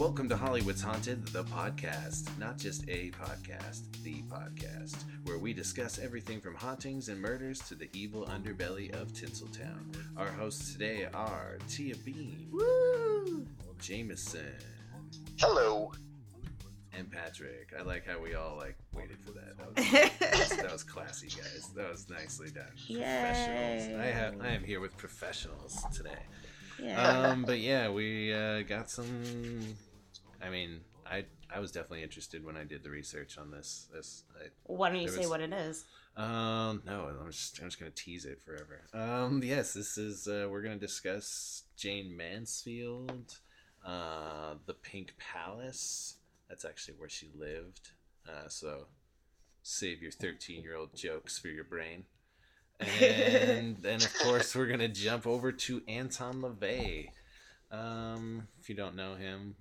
Welcome to Hollywood's Haunted, the podcast. Not just a podcast, the podcast, where we discuss everything from hauntings and murders to the evil underbelly of Tinseltown. Our hosts today are Tia Bean, Woo! Jameson, Hello. and Patrick. I like how we all like waited for that. That was, that was, classy, guys. That was nicely done. Professionals. I have I am here with professionals today. yeah. um, but yeah, we uh, got some. I mean, I I was definitely interested when I did the research on this. This I, Why don't you say was- what it is? um no, I'm just I'm just gonna tease it forever. Um, yes, this is uh, we're gonna discuss Jayne Mansfield, uh, the Pink Palace. That's actually where she lived. Uh, so save your 13 year old jokes for your brain. And then, of course, we're going to jump over to Anton LaVey. Um, if you don't know him,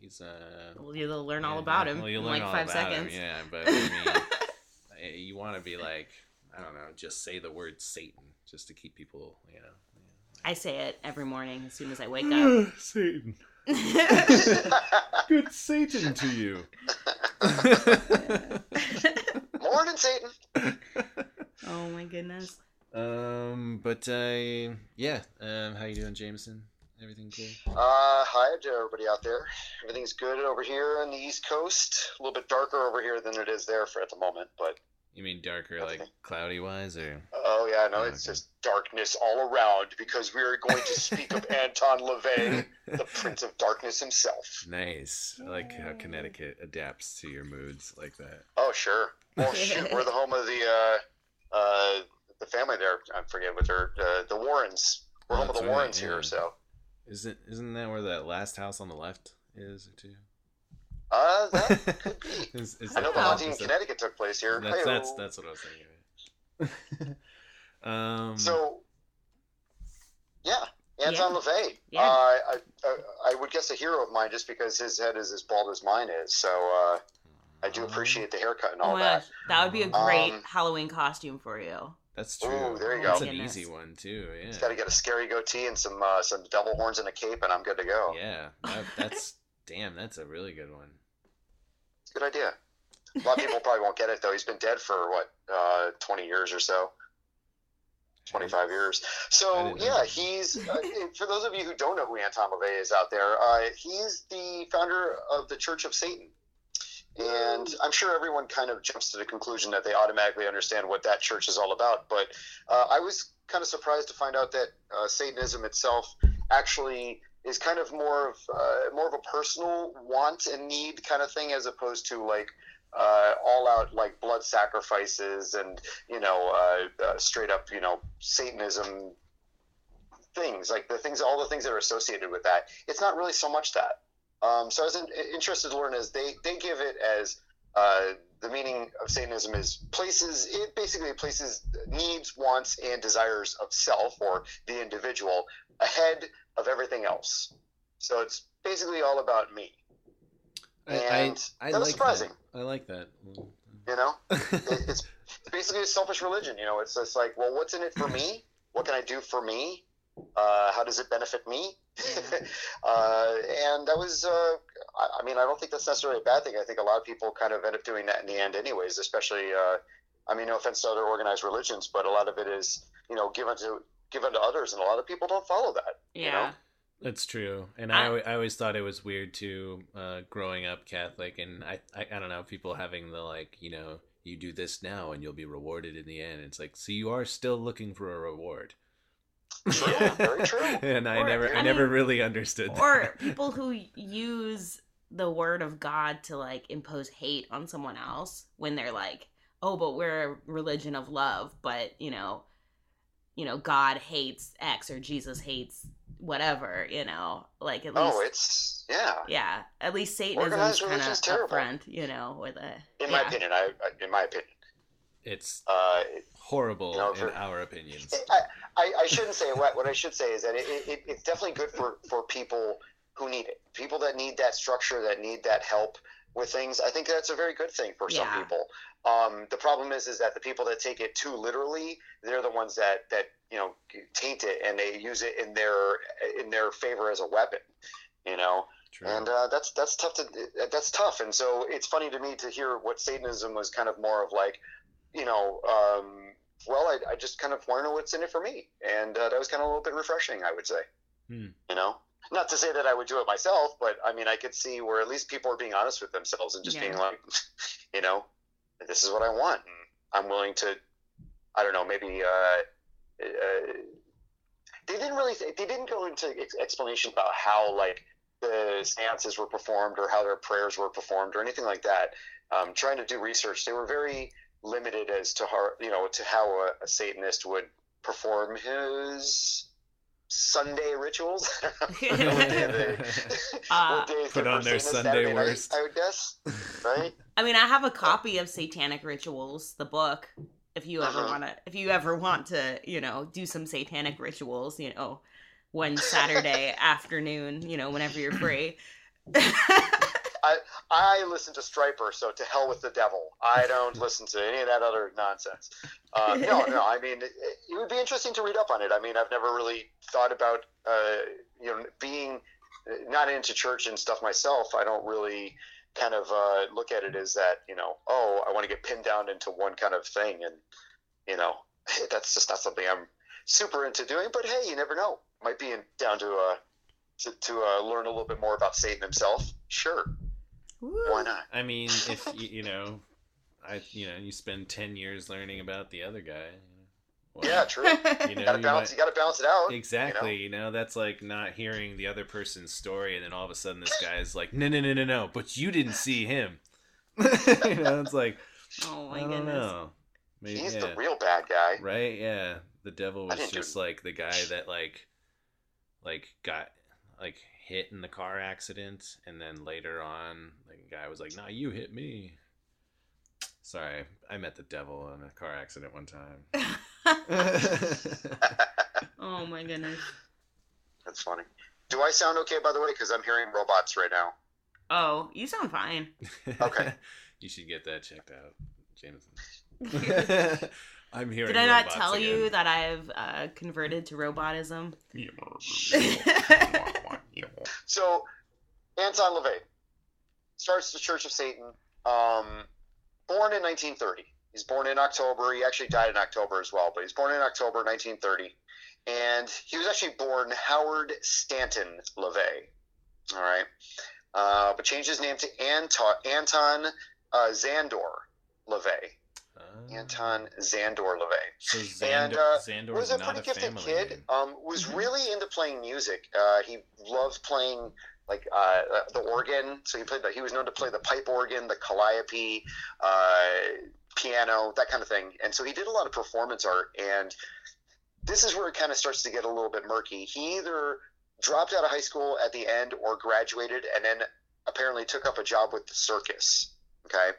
he's uh, Well, you'll learn all yeah, about him well, in you'll like learn all five about him, seconds. Yeah, but I mean, eh, you want to be like, I don't know, just say the word Satan just to keep people, you know. I say it every morning as soon as I wake up. Satan. Good Satan to you. Morning, Satan. oh my goodness. um, but uh, yeah. Um, how you doing, Jameson? Everything cool? Uh, hi to everybody out there. Everything's good over here on the East Coast. A little bit darker over here than it is there for at the moment, but You mean darker, like cloudy wise, or? oh yeah, no, Oh, it's okay. just darkness all around because we are going to speak of Anton LaVey, the Prince of Darkness himself. Nice. I like how Connecticut adapts to your moods like that. Oh sure. Well, shoot, we're the home of the uh, uh, the family there. I forget what they're uh, the Warrens. We're Oh, home of the right, Warrens yeah. here, so. Isn't isn't that where that last house on the left is too? Uh, that could be. Is- is I know that the Oh. haunting in Connecticut took place here. That's, that's Hi-yo. that's what I was thinking. um. So, yeah, Anton LaVey. Yeah. Uh, I, I I would guess a hero of mine just because his head is as bald as mine is. So uh, I do appreciate the haircut and Oh all my that. gosh, that would be a great Um, Halloween costume for you. That's true. Ooh, there you That's go. an Goodness. easy one too. Yeah. Just got to get a scary goatee and some uh, some devil horns and a cape, and I'm good to go. Yeah. that- that's damn. That's a really good one. Good idea. A lot of people probably won't get it though. He's been dead for what, uh, 20 years or so. 25 years. So didn't know yeah, he's uh, for those of you who don't know who Anton LaVey is out there, uh, he's the founder of the Church of Satan. And I'm sure everyone kind of jumps to the conclusion that they automatically understand what that church is all about. But uh, I was kind of surprised to find out that uh, Satanism itself actually is kind of more of uh, more of a personal want and need kind of thing, as opposed to like uh, all out like blood sacrifices and you know uh, uh, straight up you know Satanism things like the things all the things that are associated with that. It's not really so much that. Um, so I was in, interested to learn as they they give it as uh, the meaning of Satanism is places it basically places needs, wants, and desires of self or the individual ahead of everything else. So it's basically all about me. I And I, I that was like surprising. that. I like that. You know, It- it's basically a selfish religion. You know, it's just like, well, what's in it for me? What can I do for me? Uh, how does it benefit me? uh, and that was, uh, I, I mean, I don't think that's necessarily a bad thing. I think a lot of people kind of end up doing that in the end, anyways. Especially, uh, I mean, no offense to other organized religions, but a lot of it is, you know, given to given to others, and a lot of people don't follow that. Yeah. You know? That's true, and I, I- I always thought it was weird too, uh, growing up Catholic, and I, I I don't know people having the like you know you do this now and you'll be rewarded in the end. It's like so you are still looking for a reward. True, very true. and I Or- never I, I never mean- really understood. Or that. people who use the word of God to like impose hate on someone else when they're like, "Oh, but we're a religion of love," but you know, you know, God hates X or Jesus hates whatever. You know, like at oh, least, Oh, it's yeah. yeah, at least Satanism is kind of religion's upfront. You know, with a In my opinion, I, I in my opinion, It's uh, horrible You know, in our opinions. I, I, I shouldn't say what what I should say is that it, it, it's definitely good for, for people who need it, people that need that structure, that need that help with things. I think that's a very good thing for some people. Um, the problem is is that the people that take it too literally, they're the ones that that you know taint it and they use it in their in their favor as a weapon. You know, True. and uh, that's that's tough to that's tough. And so it's funny to me to hear what Satanism was kind of more of like, you know, um, well, I, I just kind of want to know what's in it for me, and uh, that was kind of a little bit refreshing, I would say. Hmm. You know, not to say that I would do it myself, but I mean, I could see where at least people are being honest with themselves and just Yeah. being like, you know, this is what I want, and I'm willing to. I don't know, maybe. Uh, uh, they didn't really. They didn't go into ex- explanation about how like the seances were performed or how their prayers were performed or anything like that. Um, trying to do research, they were very limited as to how you know to how a, a Satanist would perform his Sunday rituals. They- Uh, what day is Put on their Sunday Saturday night, worst. I would guess, right? I mean, I have a copy of Satanic Rituals, the book. If you ever Uh-huh. want to, if you ever want to, you know, do some satanic rituals, you know, one Saturday afternoon, you know, whenever you're free. I listen to Stryper, so to hell with the devil. I don't listen to any of that other nonsense. Uh, no, no. I mean, it, it would be interesting to read up on it. I mean, I've never really thought about, uh, you know, being not into church and stuff myself. I don't really kind of uh, look at it as that, you know, oh, I want to get pinned down into one kind of thing, and you know, that's just not something I'm super into doing. But hey, you never know. Might be in, down to uh, to, to uh, learn a little bit more about Satan himself. Sure, why not? I mean, if you, you know, I you know, you spend ten years learning about the other guy. well, Yeah, true. You know, gotta you balance. might- You gotta balance it out. Exactly, you know? that's like not hearing the other person's story, and then all of a sudden this guy's like, "No, no, no, no, no!" But you didn't see him. you know, it's like oh my I don't goodness. know. Maybe, He's yeah. the real bad guy. right? Yeah, the devil was didn't do- just like the guy that like, like got like hit in the car accident, and then later on, the guy was like, "Nah, you hit me." Sorry, I met the devil in a car accident one time. oh my goodness. That's funny. Do I sound okay, by the way? Because I'm hearing robots right now. Oh, you sound fine. Okay. you should get that checked out, Jameson. I'm hearing. Did I not robots tell you that I've uh, converted to robotism? So, Anton LaVey starts the Church of Satan. Um, born in 1930. He's born in October. He actually died in October as well, but he's born in October 1930. And he was actually born Howard Stanton LaVey. All right. Uh, but changed his name to Anton, Anton uh, Szandor LaVey. Ah. Anton Szandor LaVey. So And, uh, Szandor was a pretty a gifted family kid. Um, was Mhm. really into playing music. Uh, he loved playing like uh, uh, the organ. So he played. The, he was known to play the pipe organ, the calliope, uh, piano, that kind of thing. And so he did a lot of performance art. And this is where it kind of starts to get a little bit murky. He either dropped out of high school at the end or graduated, and then apparently took up a job with the circus. Okay.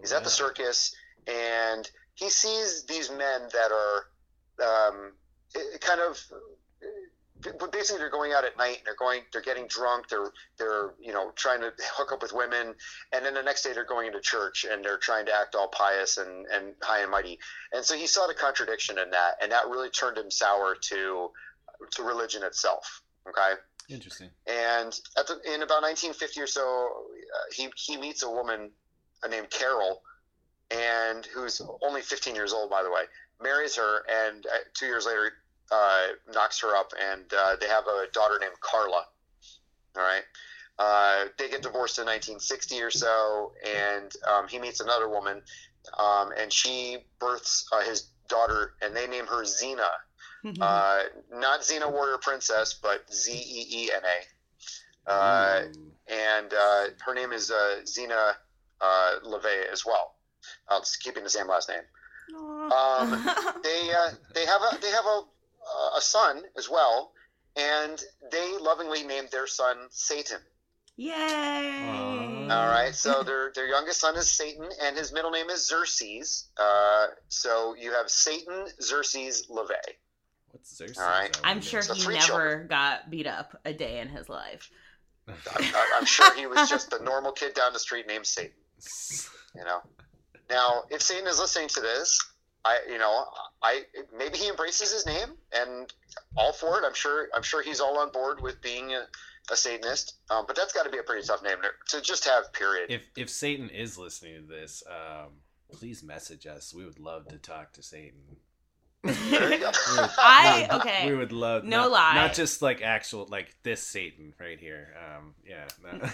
He's at the circus and he sees these men that are um, kind of basically they're going out at night and they're going they're getting drunk they're they're you know trying to hook up with women and then the next day they're going into church and they're trying to act all pious and and high and mighty. And so he saw the contradiction in that and that really turned him sour to to religion itself okay? Interesting. and at the, in about 1950 or so, uh, he he meets a woman named Carol, and who's only 15 years old, by the way. Marries her, and uh, two years later, uh, knocks her up, and uh, they have a daughter named Karla. All right. Uh, they get divorced in 1960 or so, and um, he meets another woman, um, and she births uh, his daughter, and they name her Zeena. Uh, not Xena Warrior Princess, but Z E E N A. Uh, Ooh. and uh, her name is uh, Zeena uh, LaVey as well. Uh, it's keeping the same last name. Um, They uh, they have a they have a a son as well, and they lovingly named their son Satan. Yay! Aw. All right, so their their youngest son is Satan, and his middle name is Xerxes. Uh, so you have Satan Xerxes LaVey. What's Xerxes? All right. I I'm sure So he never children. got beat up a day in his life. I'm, I'm sure he was just a normal kid down the street named Satan. You know now if satan is listening to this i you know i maybe he embraces his name and all for it i'm sure i'm sure he's all on board with being a a Satanist, um, but that's got to be a pretty tough name to, to just have. Period. If if Satan is listening to this, um, please message us. We would love to talk to Satan. I okay. We would love no not, lie. not just like actual like this Satan right here. Um, yeah,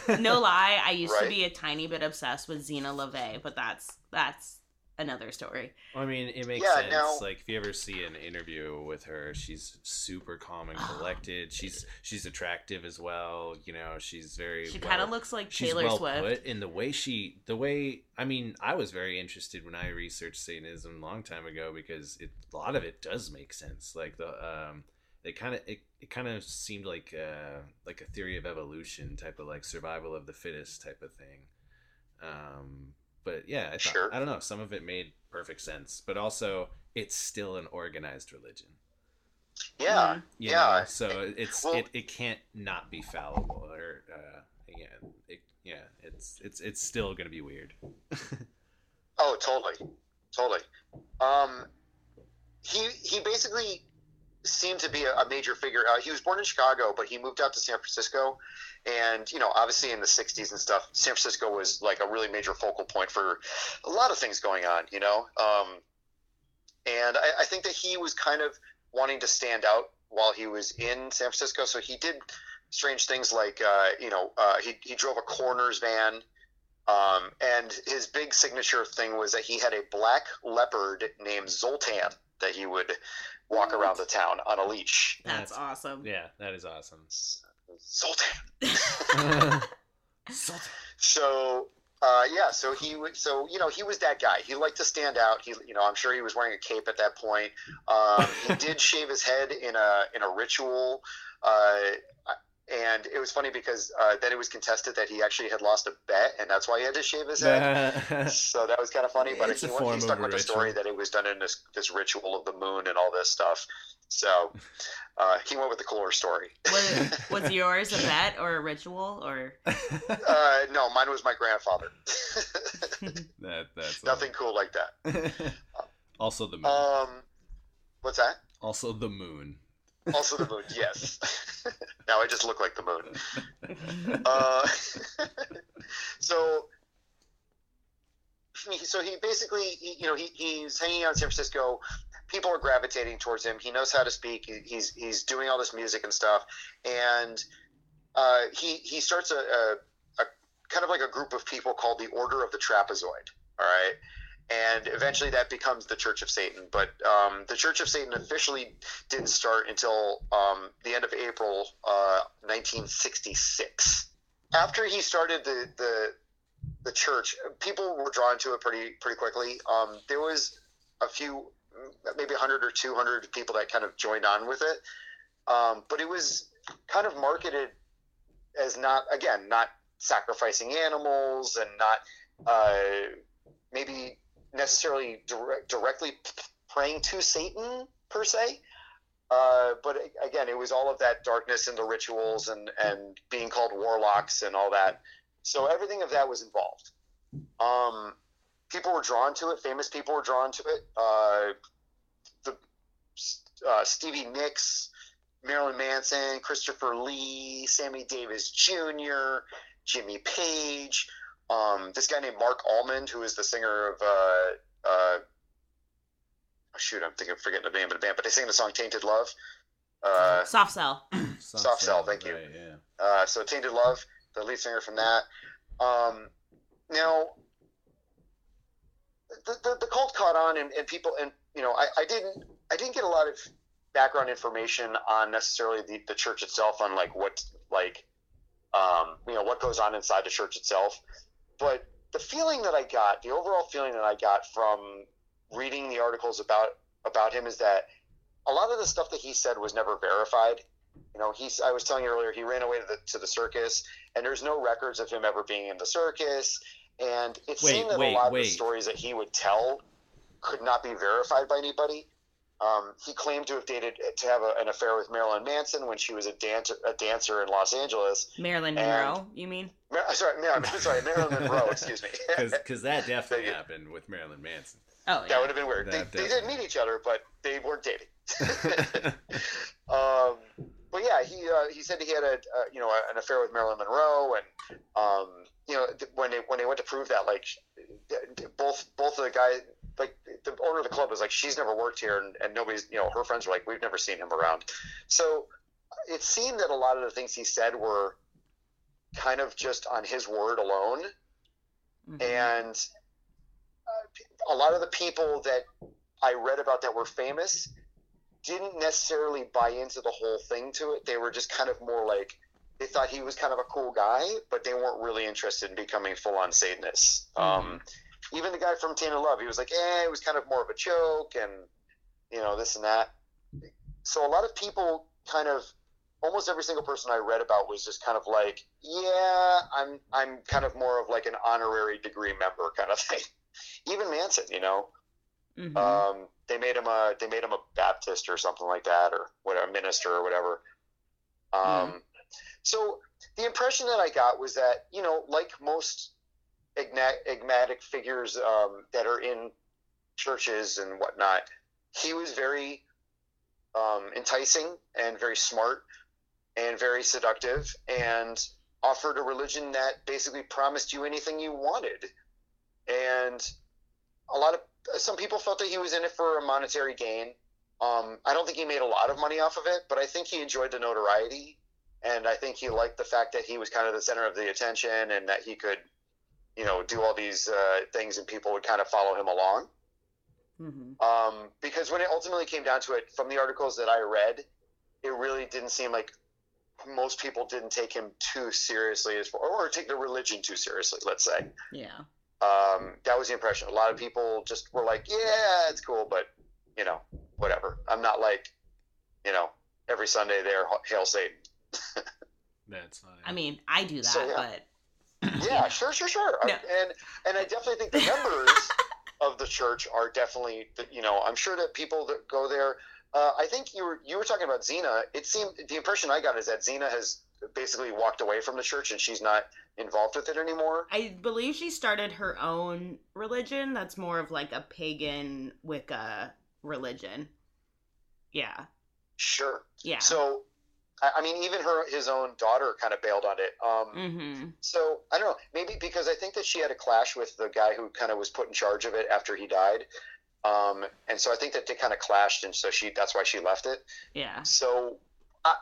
no, no lie. I used Right. to be a tiny bit obsessed with Zeena LaVey, but that's that's another story. I mean, it makes Yeah, sense. no. Like, if you ever see an interview with her, she's super calm and collected. She's she's attractive as well. You know, she's very. She well- kind of looks like she's Taylor well Swift. put in the way she the way i mean i was very interested when i researched satanism a long time ago because it a lot of it does make sense like the um it kind of it, it kind of seemed like uh like a theory of evolution type of like survival of the fittest type of thing um but yeah I, thought, Sure. I don't know some of it made perfect sense but also it's still an organized religion yeah, Mhm. you Yeah. know? so it's Well- it, it can't not be fallible or uh yeah it, yeah it's it's it's still gonna be weird Oh, totally, totally. Um, he he basically seemed to be a, a major figure. Uh, he was born in Chicago, but he moved out to San Francisco, and you know, obviously in the '60s and stuff, San Francisco was like a really major focal point for a lot of things going on. You know, um, and I, I think that he was kind of wanting to stand out while he was in San Francisco. So he did strange things like uh, you know uh, he he drove a coroner's van. Um, and his big signature thing was that he had a black leopard named Zoltan that he would walk around the town on a leash. That's, That's- awesome. yeah that is awesome Zoltan. So uh, yeah, so he so you know, he was that guy. He liked to stand out. He, you know, I'm sure he was wearing a cape at that point. Um, he did shave his head in a in a ritual, uh, and it was funny because uh, then it was contested that he actually had lost a bet, and that's why he had to shave his head. so that was kind of funny. But It's he, a went, form he stuck with the story that it was done in this this ritual of the moon and all this stuff. So uh, he went with the cooler story. Was, was yours a bet or a ritual or? Uh, no, mine was my grandfather. that that's Nothing cool like that. also the moon. Um, what's that? also the moon. Also the moon. Yes. now I just look like the moon. Uh, so, he- so he basically, he, you know, he, he's hanging out in San Francisco. People are gravitating towards him. He knows how to speak. He, he's he's doing all this music and stuff, and uh, he he starts a, a, a kind of like a group of people called the Order of the Trapezoid. All right. And eventually that becomes the Church of Satan. But um, the Church of Satan officially didn't start until um, the end of April uh, 1966. After he started the, the the church, people were drawn to it pretty pretty quickly. Um, there was a few, maybe 100 or 200 people that kind of joined on with it, um, but it was kind of marketed as not again not sacrificing animals and not uh, maybe necessarily direct, directly praying to Satan per se. Uh, but again, it was all of that darkness and the rituals and, and being called warlocks and all that. So everything of that was involved. Um, people were drawn to it. Famous people were drawn to it. Uh, the uh, Stevie Nicks, Marilyn Manson, Christopher Lee, Sammy Davis Jr., Jimmy Page. Um, this guy named Marc Almond, who is the singer of uh, uh, oh, shoot, I'm thinking forgetting the name of the band, but they sing the song "Tainted Love." Uh, Soft Cell. Soft Cell, thank you. Yeah. uh, so Tainted Love, the lead singer from that. Um, now, the, the, the cult caught on, and, and people, and you know, I, I didn't, I didn't get a lot of background information on necessarily the, the church itself, on like what, like, um, you know, what goes on inside the church itself. But the feeling that I got, the overall feeling that I got from reading the articles about about him is that a lot of the stuff that he said was never verified. You know, he's. I was telling you earlier, he ran away to the to the circus, and there's no records of him ever being in the circus. And it Wait, seemed that wait, a lot of the stories that he would tell could not be verified by anybody. Um, he claimed to have dated to have a, an affair with Marilyn Manson when she was a dancer a dancer in Los Angeles. Marilyn And- Monroe, you mean? Mar- sorry, Mar- sorry, Marilyn Monroe. Excuse me. Because that definitely Thank happened with Marilyn Manson. Oh That would have been weird. They, they did definitely- meet each other, but they weren't dating. um, but yeah, he uh, he said he had a uh, you know an affair with Marilyn Monroe, and um, you know when they when they went to prove that, like both both of the guys, like the owner of the club was like, she's never worked here, and, and nobody's you know her friends were like, we've never seen him around. So it seemed that a lot of the things he said were kind of just on his word alone, Mhm. and uh, a lot of the people that I read about that were famous didn't necessarily buy into the whole thing to it. They were just kind of more like they thought he was kind of a cool guy, but they weren't really interested in becoming full on Satanists. Um, even the guy from Tainted Love, he was like, eh, it was kind of more of a joke, and you know this and that. So a lot of people kind of almost every single person I read about was just kind of like, yeah, I'm I'm kind of more of like an honorary degree member kind of thing. Even Manson, you know, Mhm. um, they made him a they made him a Baptist or something like that, or whatever, minister or whatever. Um, So the impression that I got was that you know, like most enigmatic figures um, that are in churches and whatnot, he was very um, enticing and very smart and very seductive and offered a religion that basically promised you anything you wanted. And a lot of some people felt that he was in it for a monetary gain. Um, I don't think he made a lot of money off of it, but I think he enjoyed the notoriety, and I think he liked the fact that he was kind of the center of the attention and that he could, you know, do all these uh, things and people would kind of follow him along. Mhm. Um, because when it ultimately came down to it, from the articles that I read, it really didn't seem like most people didn't take him too seriously, as far, or take the religion too seriously. Let's say Yeah. um, that was the impression. A lot of people just were like, "Yeah, it's cool," but you know, whatever. I'm not like, you know, every Sunday there, hail Satan. That's fine. I mean, I do that, So, yeah. but Yeah, sure, sure, sure. No. And and I definitely think the members of the church are definitely, the- you know, I'm sure that people that go there. Uh, I think you were you were talking about Zeena. It seemed the impression I got is that Zeena has basically walked away from the church and she's not involved with it anymore. I believe she started her own religion that's more of like a pagan Wicca religion. Yeah. Sure. Yeah. So, I, I mean, even her his own daughter kind of bailed on it. Um, mhm. So I don't know, maybe because I think that she had a clash with the guy who kind of was put in charge of it after he died, um, and so I think that they kind of clashed, and so she that's why she left it. Yeah. So I,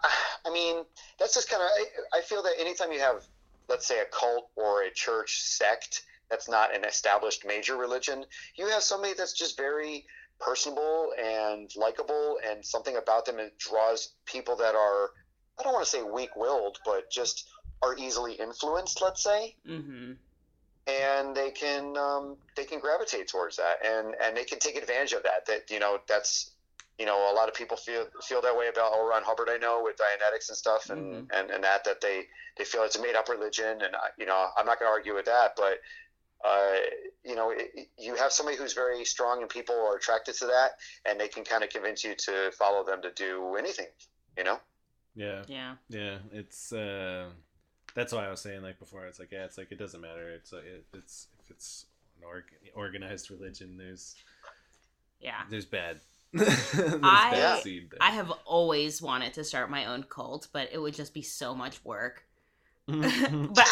I mean, that's just kind of I, I feel that anytime you have, let's say, a cult or a church sect that's not an established major religion, you have somebody that's just very personable and likable, and something about them that draws people that are I don't want to say weak-willed, but just are easily influenced, let's say, Mhm. and they can um, they can gravitate towards that, and and they can take advantage of that. That you know that's you know a lot of people feel feel that way about L. Ron Hubbard. I know with Dianetics and stuff, and and, and that that they they feel it's a made up religion, and I- you know I'm not going to argue with that, but. Uh, you know, it- you have somebody who's very strong, and people are attracted to that, and they can kind of convince you to follow them to do anything. You know, yeah, Yeah. yeah. It's uh, that's why I was saying like before. It's like yeah, it's like it doesn't matter. It's like it, it's if it's an org- organized religion. There's Yeah. there's bad. there's I- bad seed there. I have always wanted to start my own cult, but it would just be so much work. But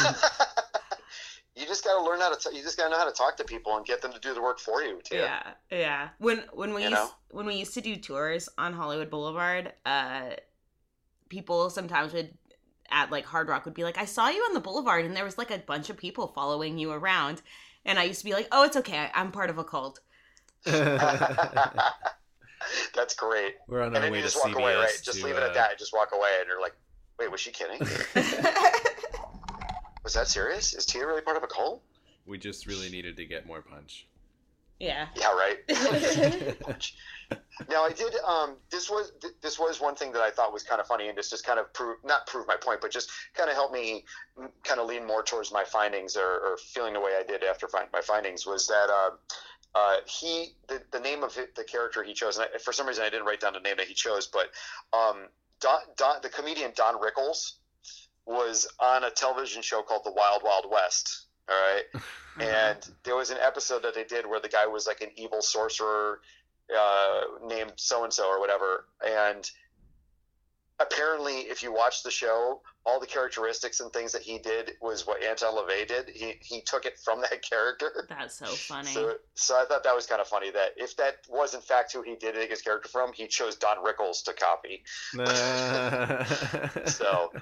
you just got to learn how to. T- you just got to know how to talk to people and get them to do the work for you. Too. yeah, yeah. When when we You used, know? when we used to do tours on Hollywood Boulevard, uh, people sometimes would at like Hard Rock would be like, "I saw you on the Boulevard, and there was like a bunch of people following you around." And I used to be like, "Oh, it's okay. I'm part of a cult." That's great. We're on And our then way you to just walk CBS. away, right? Just to, leave it uh, at that. Just walk away, and you're like, "Wait, was she kidding? was that serious? Is Tia really part of a cult?" We just really needed to get more punch. yeah. Yeah, right. now I did. Um, this was th- this was one thing that I thought was kind of funny, and this just kind of prove not prove my point, but just kind of help me mm, kind of lean more towards my findings or, or feeling the way I did after find my findings was that. Uh, uh, he the, the name of it, the character he chose, and I, for some reason I didn't write down the name that he chose, but um, Don, Don, the comedian Don Rickles was on a television show called The Wild Wild West. All right, and there was an episode that they did where the guy was like an evil sorcerer uh, named so and so or whatever, and apparently, if you watch the show, all the characteristics and things that he did was what Anton LaVey did. He he took it from that character. That's so funny. So, so I thought that was kind of funny that if that was in fact who he did take his character from, he chose Don Rickles to copy. So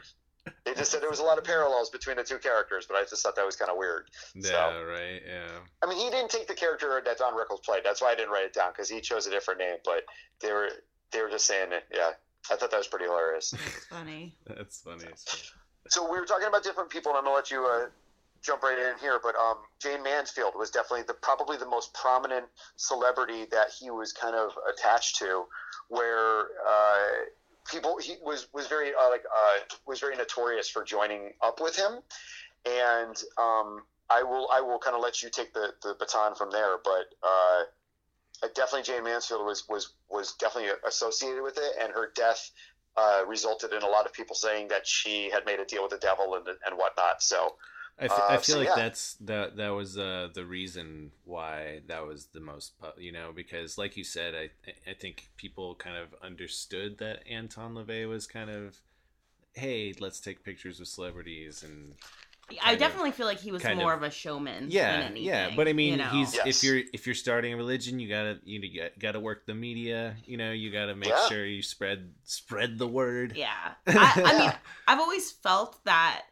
they just said there was a lot of parallels between the two characters, but I just thought that was kind of weird. yeah, So- right. Yeah. I mean, he didn't take the character that Don Rickles played. That's why I didn't write it down because he chose a different name. But they were they were just saying it. Yeah, I thought that was pretty hilarious. That's funny. That's funny. So we were talking about different people, and I'm gonna let you uh, jump right in here. But um, Jayne Mansfield was definitely the probably the most prominent celebrity that he was kind of attached to, where uh, people he was was very uh, like uh, was very notorious for joining up with him, and um, I will I will kind of let you take the, the baton from there. But uh, definitely Jayne Mansfield was was was definitely associated with it, and her death uh, resulted in a lot of people saying that she had made a deal with the devil and and whatnot. So I, f- I Uh, feel so like yeah. that's that that was uh, the reason why that was the most you know because like you said I I think people kind of understood that Anton LaVey was kind of hey let's take pictures with celebrities and I Kind of- definitely feel like he was more of- of, a showman. yeah than anything, yeah but I mean you know? he's Yes. if you're if you're starting a religion you gotta you got gotta work the media you know you gotta make Yeah. sure you spread spread the word Yeah. I, I mean, I've always felt that,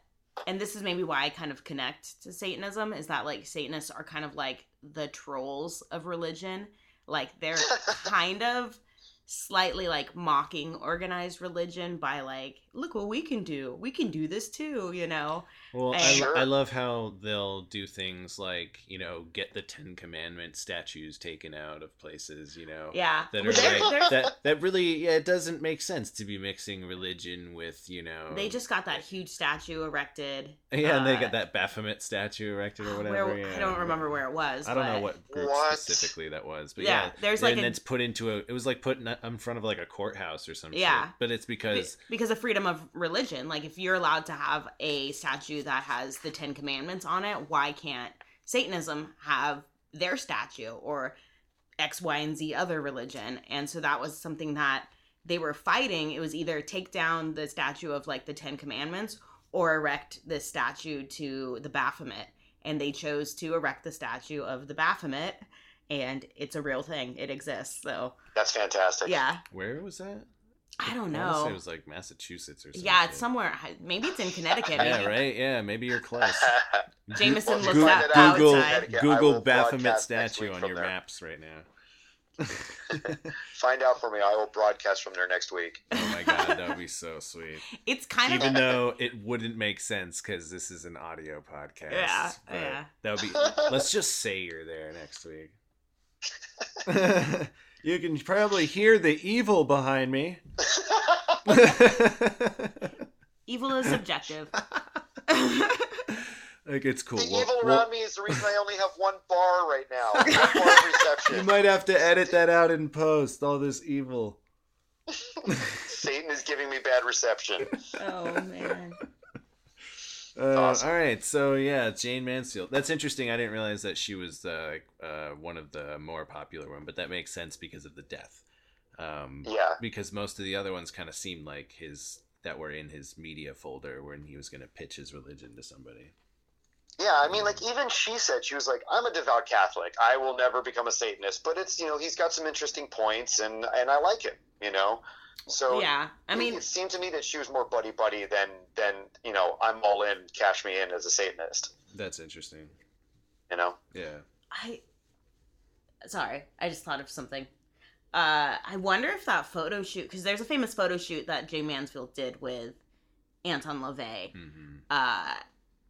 and this is maybe why I kind of connect to Satanism, is that like Satanists are kind of like the trolls of religion. Like they're kind of slightly like mocking organized religion by like, look what we can do. We can do this too, you know? Well, I, And- lo- Sure. I love how they'll do things like you know get the Ten Commandment statues taken out of places, you know. Yeah. That are like, that that really yeah it doesn't make sense to be mixing religion with you know they just got that huge statue erected. yeah and they uh, got that Baphomet statue erected or whatever Where, yeah. I don't remember where it was. I don't know what group What? specifically that was but Yeah, yeah, there's like and a- it's put into a it was like put in, in front of like a courthouse or something Yeah. but it's because Be- because of freedom of religion. Like if you're allowed to have a statue that has the 10 commandments on it why can't satanism have their statue or x y and z other religion? And so that was something that they were fighting. It was either take down the statue of like the 10 commandments or erect the statue to the baphomet. And they chose to erect the statue of the baphomet and it's a real thing. It exists so that's fantastic. yeah. Where was that i don't I know it was like Massachusetts or something yeah, it's somewhere. Maybe it's in Connecticut. yeah right yeah maybe you're close Jameson Well, looks Google- out Google outside. Google Baphomet statue on your there. maps right now. Find out for me. I will broadcast from there next week. Oh my god, that would be so sweet. It's kind of Even though it wouldn't make sense because this is an audio podcast. Yeah, yeah. That would be. Let's just say you're there next week. You can probably hear the evil behind me. evil is subjective. like it's cool. The We'll- evil we'll- around me is the reason I only have one bar right now. Bar reception. you might have to edit that out in post. All this evil. Satan is giving me bad reception. oh man. Uh, Awesome. All right, so yeah, Jayne Mansfield. That's interesting. I didn't realize that she was uh, uh, one of the more popular one, but that makes sense because of the death. Um, Yeah. Because most of the other ones kind of seemed like his that were in his media folder when he was going to pitch his religion to somebody. Yeah, I mean, like even she said she was like, "I'm a devout Catholic. I will never become a Satanist." But it's you know he's got some interesting points, and and I like him. You know, so Yeah, I mean, it seemed to me that she was more buddy buddy than than you know I'm all in, cash me in as a Satanist. That's interesting. You know, Yeah. I. Sorry, I just thought of something. Uh, I wonder if that photo shoot, because there's a famous photo shoot that Jay Mansfield did with Anton LaVey. hmm Uh,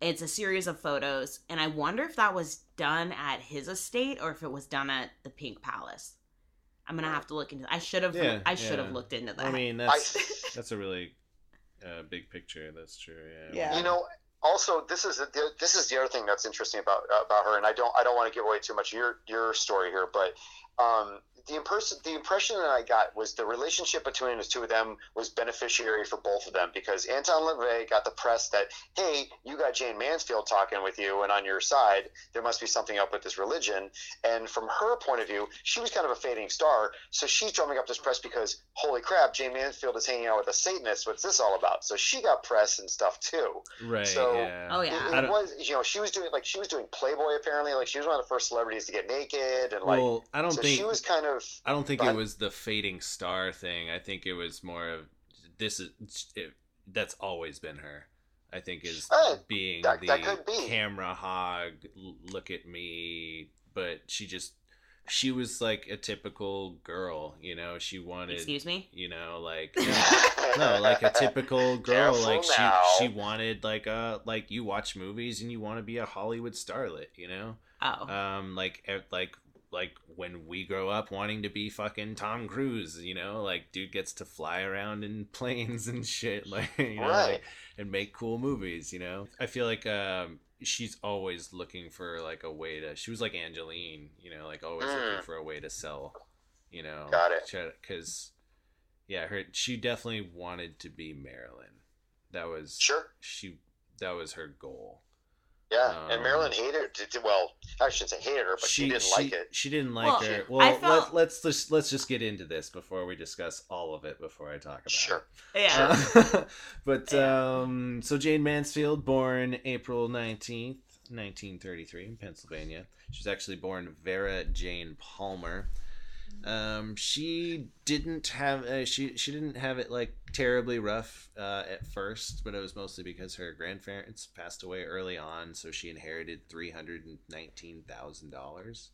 it's a series of photos, and I wonder if that was done at his estate or if it was done at the Pink Palace. I'm gonna have to look into. I should have. Yeah, I should have yeah. looked into that. I mean, that's that's a really uh, big picture. That's true. Yeah. Yeah. you know. Also, this is this is the other thing that's interesting about about her, and I don't I don't want to give away too much of your your story here, but Um, the impression the impression that I got was the relationship between the two of them was beneficiary for both of them because Anton LaVey got the press that hey you got Jayne Mansfield talking with you and on your side there must be something up with this religion and from her point of view she was kind of a fading star so she's drumming up this press because holy crap Jayne Mansfield is hanging out with a Satanist what's this all about so she got press and stuff too Right. So- yeah. Oh, yeah. it, it was you know she was doing like she was doing Playboy apparently like she was one of the first celebrities to get naked and like well, I don't so think she was kind of I don't think Go it was the fading star thing. I think it was more of this is it, that's always been her. I think is Uh, being that- the that could be. camera hog. Look at me, but she just she was like a typical girl. You know, she wanted Excuse me. you know like no like a typical girl Careful like she now. she wanted like uh like you watch movies and you want to be a hollywood starlet you know Oh. um like like like when we grow up wanting to be fucking tom cruise you know like dude gets to fly around in planes and shit like you know Right. like, and make cool movies you know i feel like um she's always looking for like a way to she was like angeline you know like always Mm. looking for a way to sell you know Got it. because yeah her she definitely wanted to be marilyn that was sure she that was her goal yeah and Um, Marilyn hated did, did- well I shouldn't say hated her but she, didn't like it She didn't like Well, her. Well, felt- let, let's just let's just get into this before we discuss all of it before I talk about Sure. it. yeah. Uh, but Yeah. um, so Jayne Mansfield, born April nineteenth, nineteen thirty-three, in Pennsylvania. She was actually born Vera Jayne Palmer. Um, she didn't have uh, she she didn't have it like terribly rough uh, at first, but it was mostly because her grandparents passed away early on, so she inherited three hundred and nineteen thousand dollars.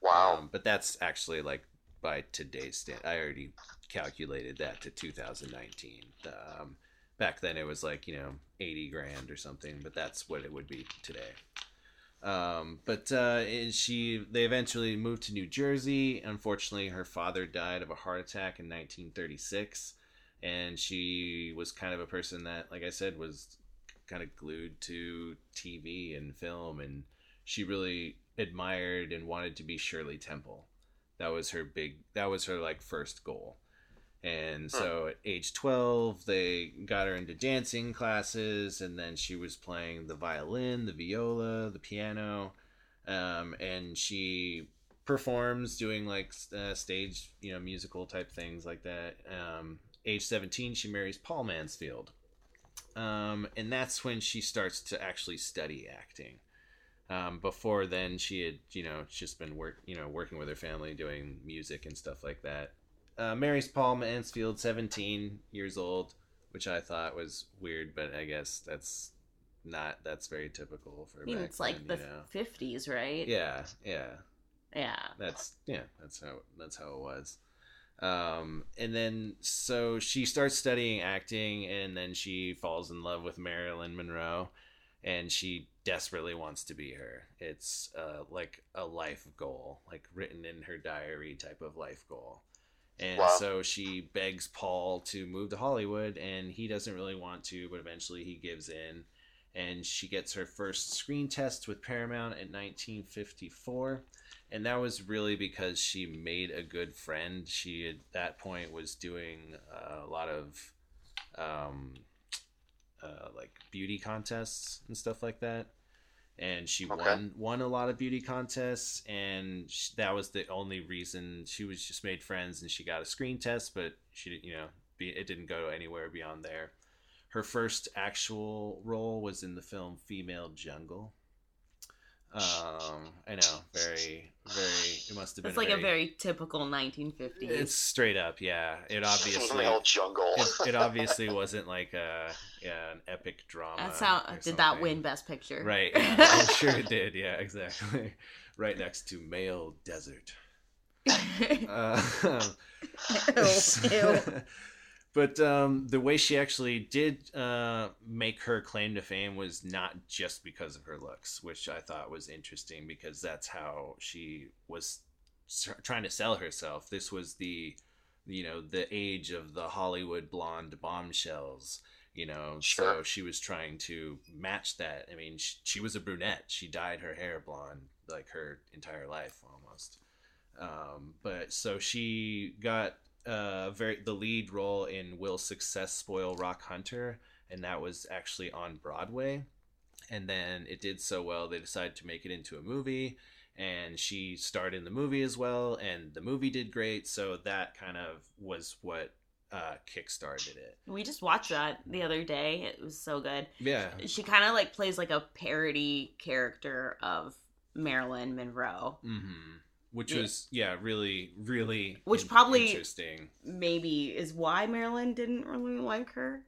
wow Um, but that's actually like by today's stand. I already calculated that to 2019. Um, back then it was like you know 80 grand or something, but that's what it would be today. Um, but uh, she they eventually moved to New Jersey. Unfortunately, her father died of a heart attack in 1936, and she was kind of a person that, like I said, was kind of glued to TV and film, and she really admired and wanted to be Shirley Temple. That was her big. That was her like first goal. And so at age 12, they got her into dancing classes, and then she was playing the violin, the viola, the piano, um, and she performs doing like uh, stage, you know, musical type things like that. Um, age 17, she marries Paul Mansfield. Um, and that's when she starts to actually study acting. Um, before then, she had, you know, just been work, you know, working with her family, doing music and stuff like that. Uh, marries Paul Mansfield, 17 years old, which I thought was weird, but I guess that's not, that's very typical for I mean, it's like then, the fifties, right? Yeah, yeah Yeah. that's yeah that's how that's how it was um and then so she starts studying acting and then she falls in love with marilyn monroe and she desperately wants to be her. It's uh like a life goal like written in her diary type of life goal. And Wow. so she begs paul to move to hollywood and he doesn't really want to but eventually he gives in. And she gets her first screen test with paramount in 1954 and that was really because she made a good friend. She at that point was doing uh, a lot of um, uh, like beauty contests and stuff like that, and she Okay. won won a lot of beauty contests, and sh that was the only reason she was just made friends, and she got a screen test, but she didn't, you know, be, it didn't go anywhere beyond there. Her first actual role was in the film Female Jungle. Um, I know, very, very. It must have been. It's like a very typical 1950s. It's straight up, yeah. It obviously. Female jungle. It, it obviously wasn't like a yeah an epic drama. That's how or did that win Best Picture? Right. Yeah, I'm sure it did. Yeah, exactly. Right next to Male Desert. Uh, Ew. But um, the way she actually did uh, make her claim to fame was not just because of her looks, which I thought was interesting because that's how she was trying to sell herself. This was the, you know, the age of the Hollywood blonde bombshells. You know, sure. so she was trying to match that. I mean, she, she was a brunette. She dyed her hair blonde like her entire life almost. Um, but so she got uh very the lead role in Will Success Spoil Rock Hunter, and that was actually on Broadway. And then it did so well they decided to make it into a movie, and she starred in the movie as well, and the movie did great. So that kind of was what uh kickstarted it. We just watched that the other day. It was so good. Yeah, She kind of like plays like a parody character of Marilyn Monroe. hmm which Yeah. was yeah really really Which in- probably- interesting. Maybe is why Marilyn didn't really like her.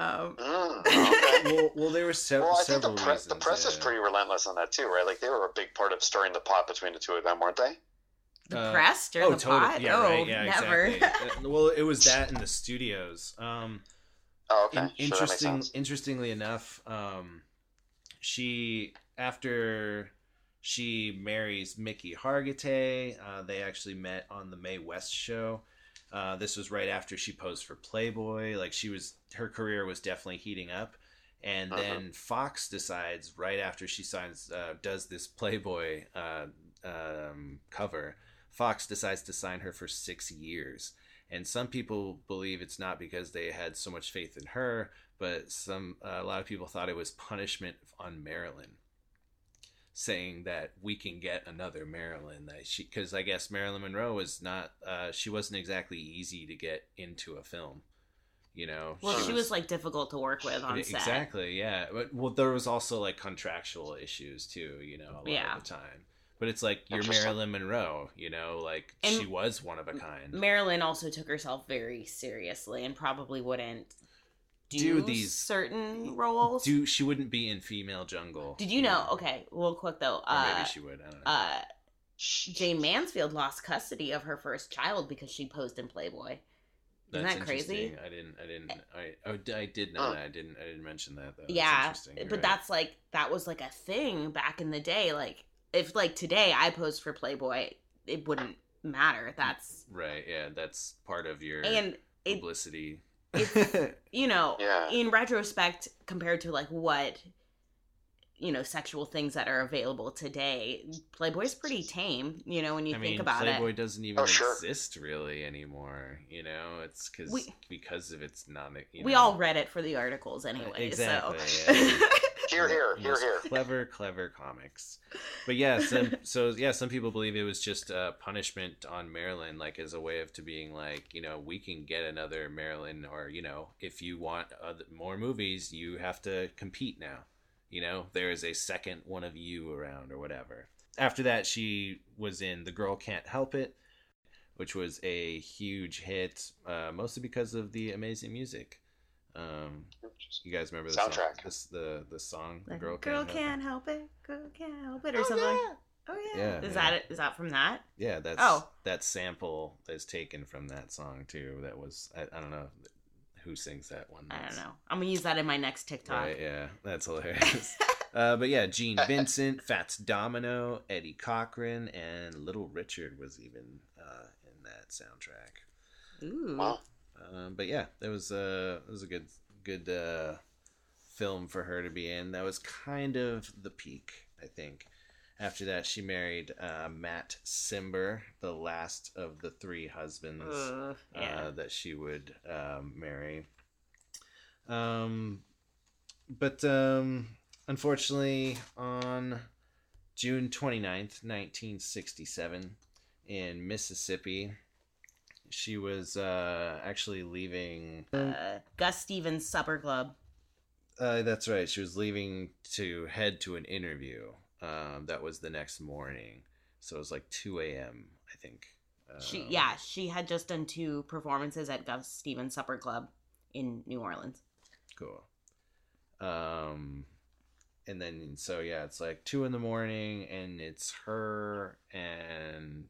Um, Mm, okay. well, well, there were several. Well, I think the, several pre- the reasons, press is pretty relentless on that too, right? Like they were a big part of stirring the pot between the two of them, weren't they? the Uh, press during oh, the totally. pot. Yeah, oh, right. Yeah, never. exactly. Uh, well, it was that in the studios. Um, Oh, okay. in- sure, interesting. sense. Interestingly enough, um, she after she marries Mickey Hargitay, uh, they actually met on the Mae West show. Uh, this was right after she posed for Playboy. Like she was, her career was definitely heating up. And Uh-huh. then Fox decides right after she signs, uh, does this Playboy uh, um, cover, Fox decides to sign her for six years. And some people believe it's not because they had so much faith in her, but some uh, a lot of people thought it was punishment on Marilyn, saying that we can get another Marilyn. That she because I guess Marilyn Monroe was not uh, she wasn't exactly easy to get into a film, you know. well, she was like difficult to work with on set. Exactly, yeah. But well, there was also like contractual issues too, you know, a lot Yeah. of the time. But it's like you're Marilyn Monroe, you know, like And- she was one of a kind. Marilyn also took herself very seriously and probably wouldn't do, Do these- certain roles. Do she wouldn't be in Female Jungle? Did you know? Okay, real quick though. Or Uh, maybe she would. I don't know. uh, Jayne Mansfield lost custody of her first child because she posed in Playboy. isn't That's that crazy? I didn't. I didn't. I. Oh, d- I did know Huh. that. I didn't. I didn't mention that though. Yeah, interesting. But right. that's like that was like a thing back in the day. Like if like today I posed for Playboy, it wouldn't matter. That's right. Yeah, that's part of your and it publicity. It's- you know Yeah. in retrospect compared to like what you know sexual things that are available today playboy's pretty tame you know when you I think mean, about Playboy it Playboy doesn't even Oh, sure. exist really anymore. You know, it's because We- because of its non. You we know, all read it for the articles anyway Exactly, so yeah. Here, here, here, here. Clever, clever comics. But yeah, some, so yeah, some people believe it was just a punishment on Marilyn, like as a way of to being like, you know, we can get another Marilyn, or you know, if you want other, more movies, you have to compete now. You know, there is a second one of you around, or whatever. After that, she was in The Girl Can't Help It, which was a huge hit, uh, mostly because of the amazing music. Um, you guys remember the Soundtrack. Song, this, the the song "The Like, Girl girl Can't, can't, Help help it girl can't help it or something oh yeah, Yeah, is yeah. that it is that from that Yeah, that's Oh. that sample is taken from that song too. That was I, I don't know who sings that one. i don't know i'm gonna use that in my next tiktok Right? Yeah, that's hilarious. uh, but yeah, Gene Vincent, Fats Domino, Eddie Cochran, and Little Richard was even uh, in that soundtrack. Ooh. Um, but yeah, that was uh, it was a good good uh, film for her to be in. That was kind of the peak, I think. After that, she married uh, Matt Cimber, the last of the three husbands Ugh, yeah uh, that she would um, marry. Um, but um, unfortunately, on June 29th, 1967, in Mississippi, she was uh, actually leaving. uh, gus stevens supper club Uh, that's right. She was leaving to head to an interview. Um, that was the next morning. So it was like 2 a.m., I think. she Um, yeah she had just done two performances at gus stevens supper club in new orleans Cool. Um, and then so yeah, it's like two in the morning, and it's her and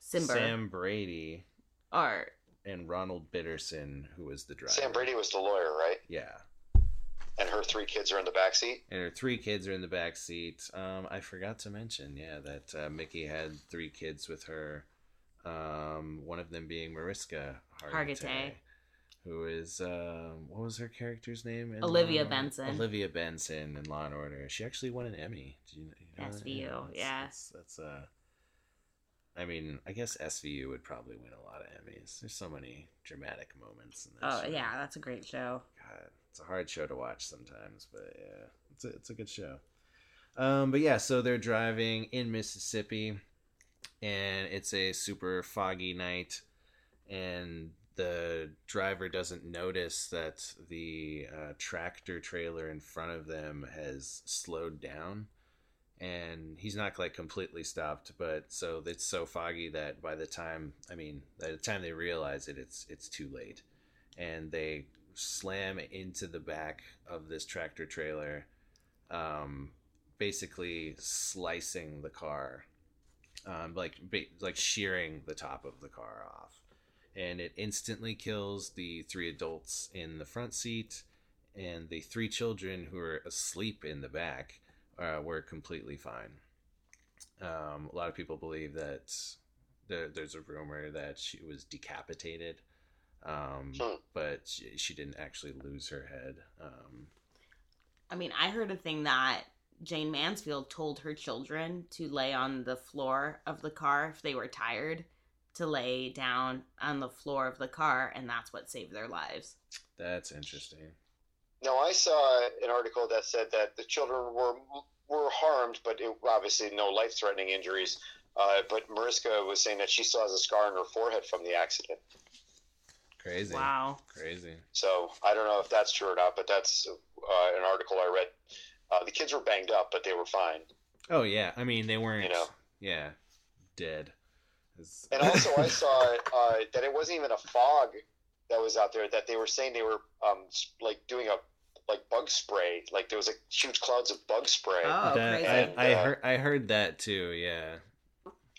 Cimber Sam Brody or and Ronald Bitterson, who was the driver. Sam Brody was the lawyer, right? Yeah, And her three kids are in the back seat. and her three kids are in the back seat. Um, I forgot to mention, yeah, that uh, Mickey had three kids with her. Um, one of them being Mariska Hargitay, Hargitay. who is um, what was her character's name? in Olivia Law and Order? Benson. Olivia Benson in Law and Order. She actually won an Emmy. Did you, you know that? SVU, that's, yeah. That's, that's uh, I mean, I guess SVU would probably win a lot of Emmys. There's so many dramatic moments in that Oh show. yeah, that's a great show. God, it's a hard show to watch sometimes, but yeah, it's a, it's a good show. Um, but yeah, so they're driving in Mississippi, and it's a super foggy night, and the driver doesn't notice that the uh, tractor trailer in front of them has slowed down and he's not like completely stopped but so it's so foggy that by the time i mean by the time they realize it it's it's too late. And they slam into the back of this tractor trailer um basically slicing the car um like like shearing the top of the car off. And it instantly kills the three adults in the front seat and the three children who are asleep in the back uh, were completely fine. Um, a lot of people believe that there, there's a rumor that she was decapitated, um, Hmm. but she, she didn't actually lose her head. Um, I mean, I heard a thing that Jayne Mansfield told her children to lay on the floor of the car if they were tired, to lay down on the floor of the car, and that's what saved their lives. that's interesting. Now, I saw an article that said that the children were were harmed, but it, obviously no life threatening injuries. Uh, but Mariska was saying that she still has a scar on her forehead from the accident. Crazy. Wow. Crazy. So I don't know if that's true or not, but that's uh, an article I read. Uh, the kids were banged up, but they were fine. Oh yeah, I mean they weren't. You know. Yeah, dead. And also, I saw uh, that it wasn't even a fog that was out there. That they were saying they were um, like doing a like bug spray. Like there was like huge clouds of bug spray Oh, that, crazy. I, I Uh, heard. I heard that too. Yeah.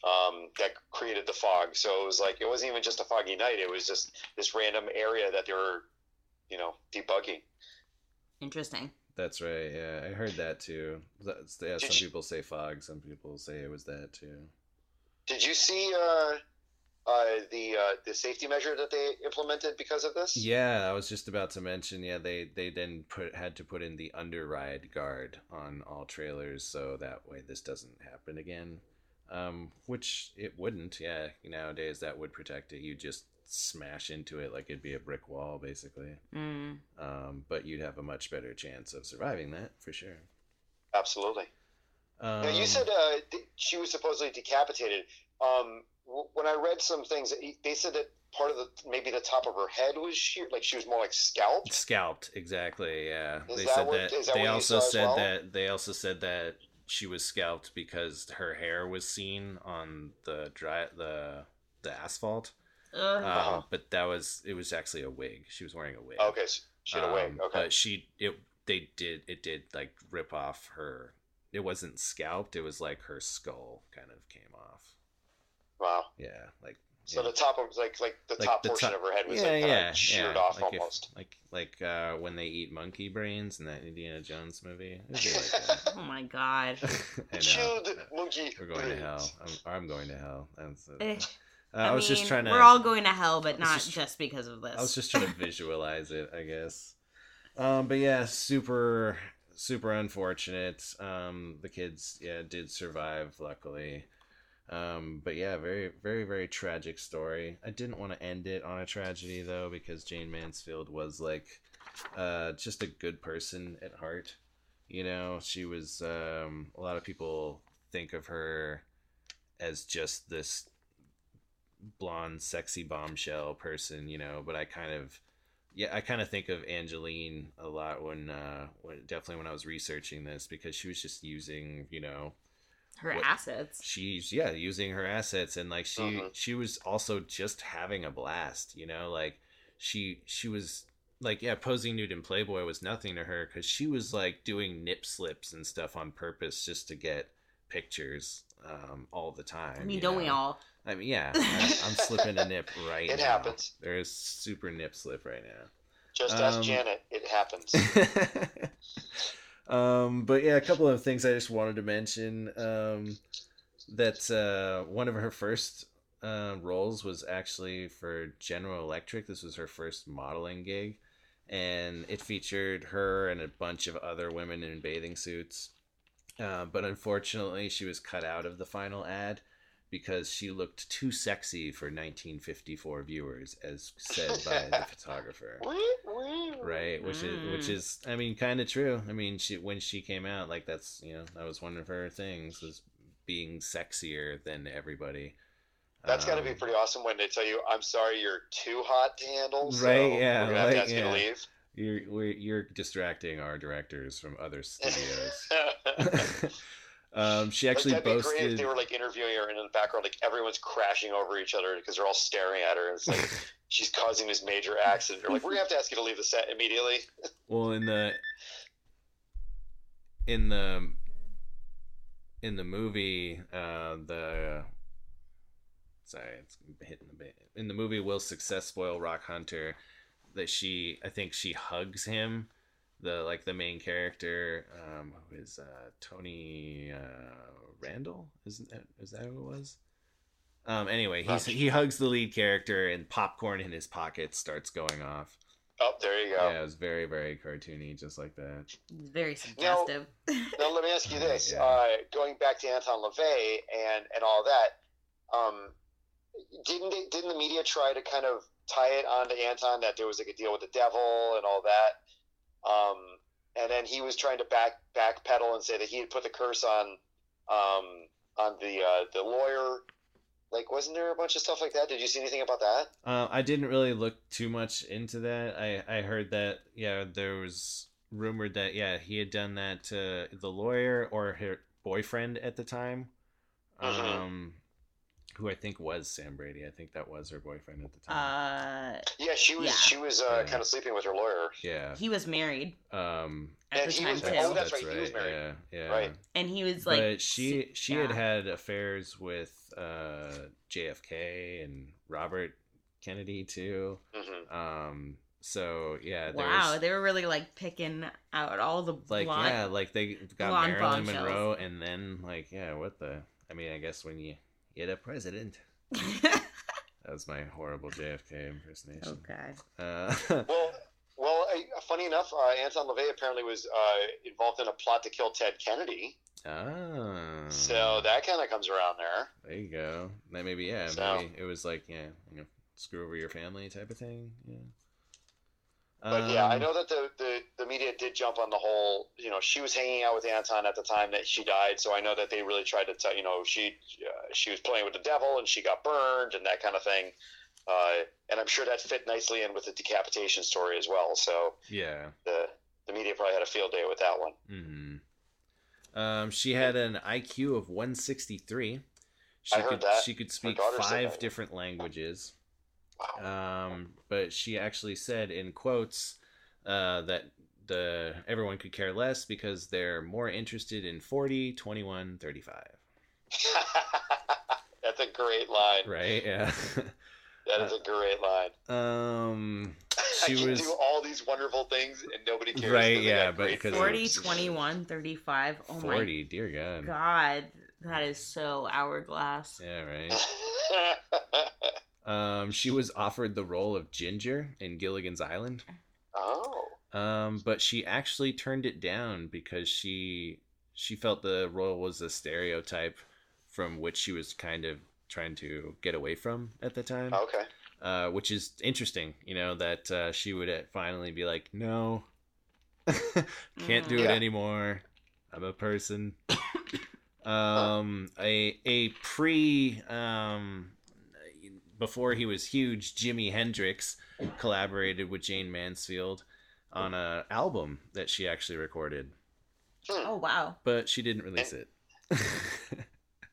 um, that created the fog. So it was like it wasn't even just a foggy night. It was just this random area that they were, you know, debugging. Interesting. That's right. Yeah, I heard that too. That's, yeah, Did some you- people say fog. Some people say it was that too. Did you see uh, uh, the uh, the safety measure that they implemented because of this? Yeah, I was just about to mention. Yeah, they they then put had to put in the underride guard on all trailers, so that way this doesn't happen again. Um, which it wouldn't. Yeah, nowadays that would protect it. You just smash into it like it'd be a brick wall, basically. Mm. Um, but you'd have a much better chance of surviving that for sure. Absolutely. Um, Now you said uh, th- she was supposedly decapitated. Um, w- when I read some things, they said that part of the maybe the top of her head was sheared, like she was more like scalped. scalped exactly yeah Is they that said what- that is that they what you also saw as said well? that they also said that she was scalped because her hair was seen on the dry the the asphalt Ugh. um, Uh-huh. but that was it was actually a wig she was wearing a wig Okay, so she had a wig. Um, Okay. but she it they did it did like rip off her it wasn't scalped it was like her skull kind of came off Wow. yeah like So yeah. the top of like like the Like top the portion top- of her head was yeah, like kind yeah, of sheared yeah. off like if- almost. like like uh, when they eat monkey brains in that Indiana Jones movie. Like that. oh my god. I. Chewed monkey. We're going to hell. I'm, I'm going to hell. That's it. Eh, Uh, I, was just trying to. We're all going to hell, but not just- just, because of this. I was just trying to visualize it, I guess. Um, but yeah, super, super unfortunate. Um, the kids, yeah, did survive, luckily. Um, but yeah, very, very, very tragic story. I didn't want to end it on a tragedy though, because Jayne Mansfield was like, uh, just a good person at heart. You know, she was. Um, a lot of people think of her as just this blonde, sexy bombshell person, you know. But I kind of, yeah, I kind of think of Angelyne a lot when, uh, when definitely when I was researching this because she was just using, you know, her what- assets. she's yeah using her assets and like she Mhm. she was also just having a blast you know like she she was like yeah posing nude in playboy was nothing to her because she was like doing nip slips and stuff on purpose just to get pictures um all the time I mean, don't we all? i mean yeah I, i'm slipping a nip right It now happens. there is super nip slip right now Just ask Um, Janet. It happens. um, but yeah, a couple of things I just wanted to mention. Um, that uh, one of her first uh, roles was actually for General Electric. This was her first modeling gig, and it featured her and a bunch of other women in bathing suits. Uh, but unfortunately, she was cut out of the final ad because she looked too sexy for 1954 viewers, as said by the photographer. Right, which is which Mm. is I mean kind of true. I mean she when she came out like that's you know that was one of her things was being sexier than everybody. That's got to be Um, pretty awesome when they tell you, "I'm sorry, you're too hot to handle." So Right, yeah, We're gonna have to like, ask you yeah. to leave. You're we're, you're distracting our directors from other studios. um, she Like, actually that'd be great if they were like interviewing her, and in the background, like everyone's crashing over each other because they're all staring at her. And it's like she's causing this major accident. They're like, "We're gonna have to ask you to leave the set immediately." Well, in the in the in the movie, uh, the sorry, it's hitting the bit. In the movie, will success spoil Rock Hunter? That she, I think she hugs him. The like the main character, um, who is uh, Tony uh, Randall? Isn't that is that who it was? Um, anyway, he's, he hugs the lead character, and popcorn in his pocket starts going off. Oh, there you go. Yeah, it was very, very cartoony, just like that. It's very suggestive. Now let me ask you this: Yeah. uh, going back to Anton LaVey and and all that, um, didn't they, didn't the media try to kind of tie it onto Anton that there was like a deal with the devil and all that? Um, and then he was trying to back backpedal and say that he had put the curse on um, on the uh, the lawyer. Like, wasn't there a bunch of stuff like that? Did you see anything about that? Uh, I didn't really look too much into that. I, I heard that, yeah, there was rumored that, yeah, he had done that to the lawyer or her boyfriend at the time, Mhm. um, who I think was Sam Brody. I think that was her boyfriend at the time. Uh, Yeah, she was Yeah. she was uh, Yeah. kind of sleeping with her lawyer. yeah. he was married Um, at And the he time was- too, oh, that's right, he was married. Yeah, yeah. Right. and he was like, but she she had yeah. had affairs with uh, JFK and Robert Kennedy too. hmm Um, so yeah, there wow, was, they were really like picking out all the like blonde- yeah, like they got Marilyn bombshells. Monroe, and then like yeah, what the? I mean, I guess when you get a president, that was my horrible JFK impersonation. okay. Uh, Well, well, uh, funny enough, uh, Anton LaVey apparently was uh, involved in a plot to kill Ted Kennedy. ah, So that kind of comes around there. there you go. That maybe yeah, So- maybe it was like yeah, you know, screw over your family type of thing. Yeah. But yeah, I Um, know that the, the, the media did jump on the whole, you know, she was hanging out with Anton at the time that she died. So I know that they really tried to tell, you know, she uh, she was playing with the devil and she got burned and that kind of thing. Uh, and I'm sure that fit nicely in with the decapitation story as well. So Yeah. the the media probably had a field day with that one. hmm Um, she had an IQ of 163. She I heard could that. she could speak five different languages. Wow. Um, but she actually said in quotes uh, that the everyone could care less because they're more interested in 40, 21, 35. That's a great line. Right? Yeah. That is a great line. um, I she can was do all these wonderful things and nobody cares. Right? yeah, but great 'cause food. 40, 21, 35. Oh 40. Dear God. my god. That is so hourglass. Yeah. Right. Um, she was offered the role of Ginger in Gilligan's Island. oh. Um, but she actually turned it down because she she felt the role was a stereotype from which she was kind of trying to get away from at the time. Okay. Uh, which is interesting, you know, that uh, she would uh, finally be like, "No, can't do Mm. it anymore. I'm a person." um, a a pre um before he was huge, Jimi Hendrix collaborated with Jayne Mansfield on a album that she actually recorded, Hmm. Oh wow. but she didn't release it.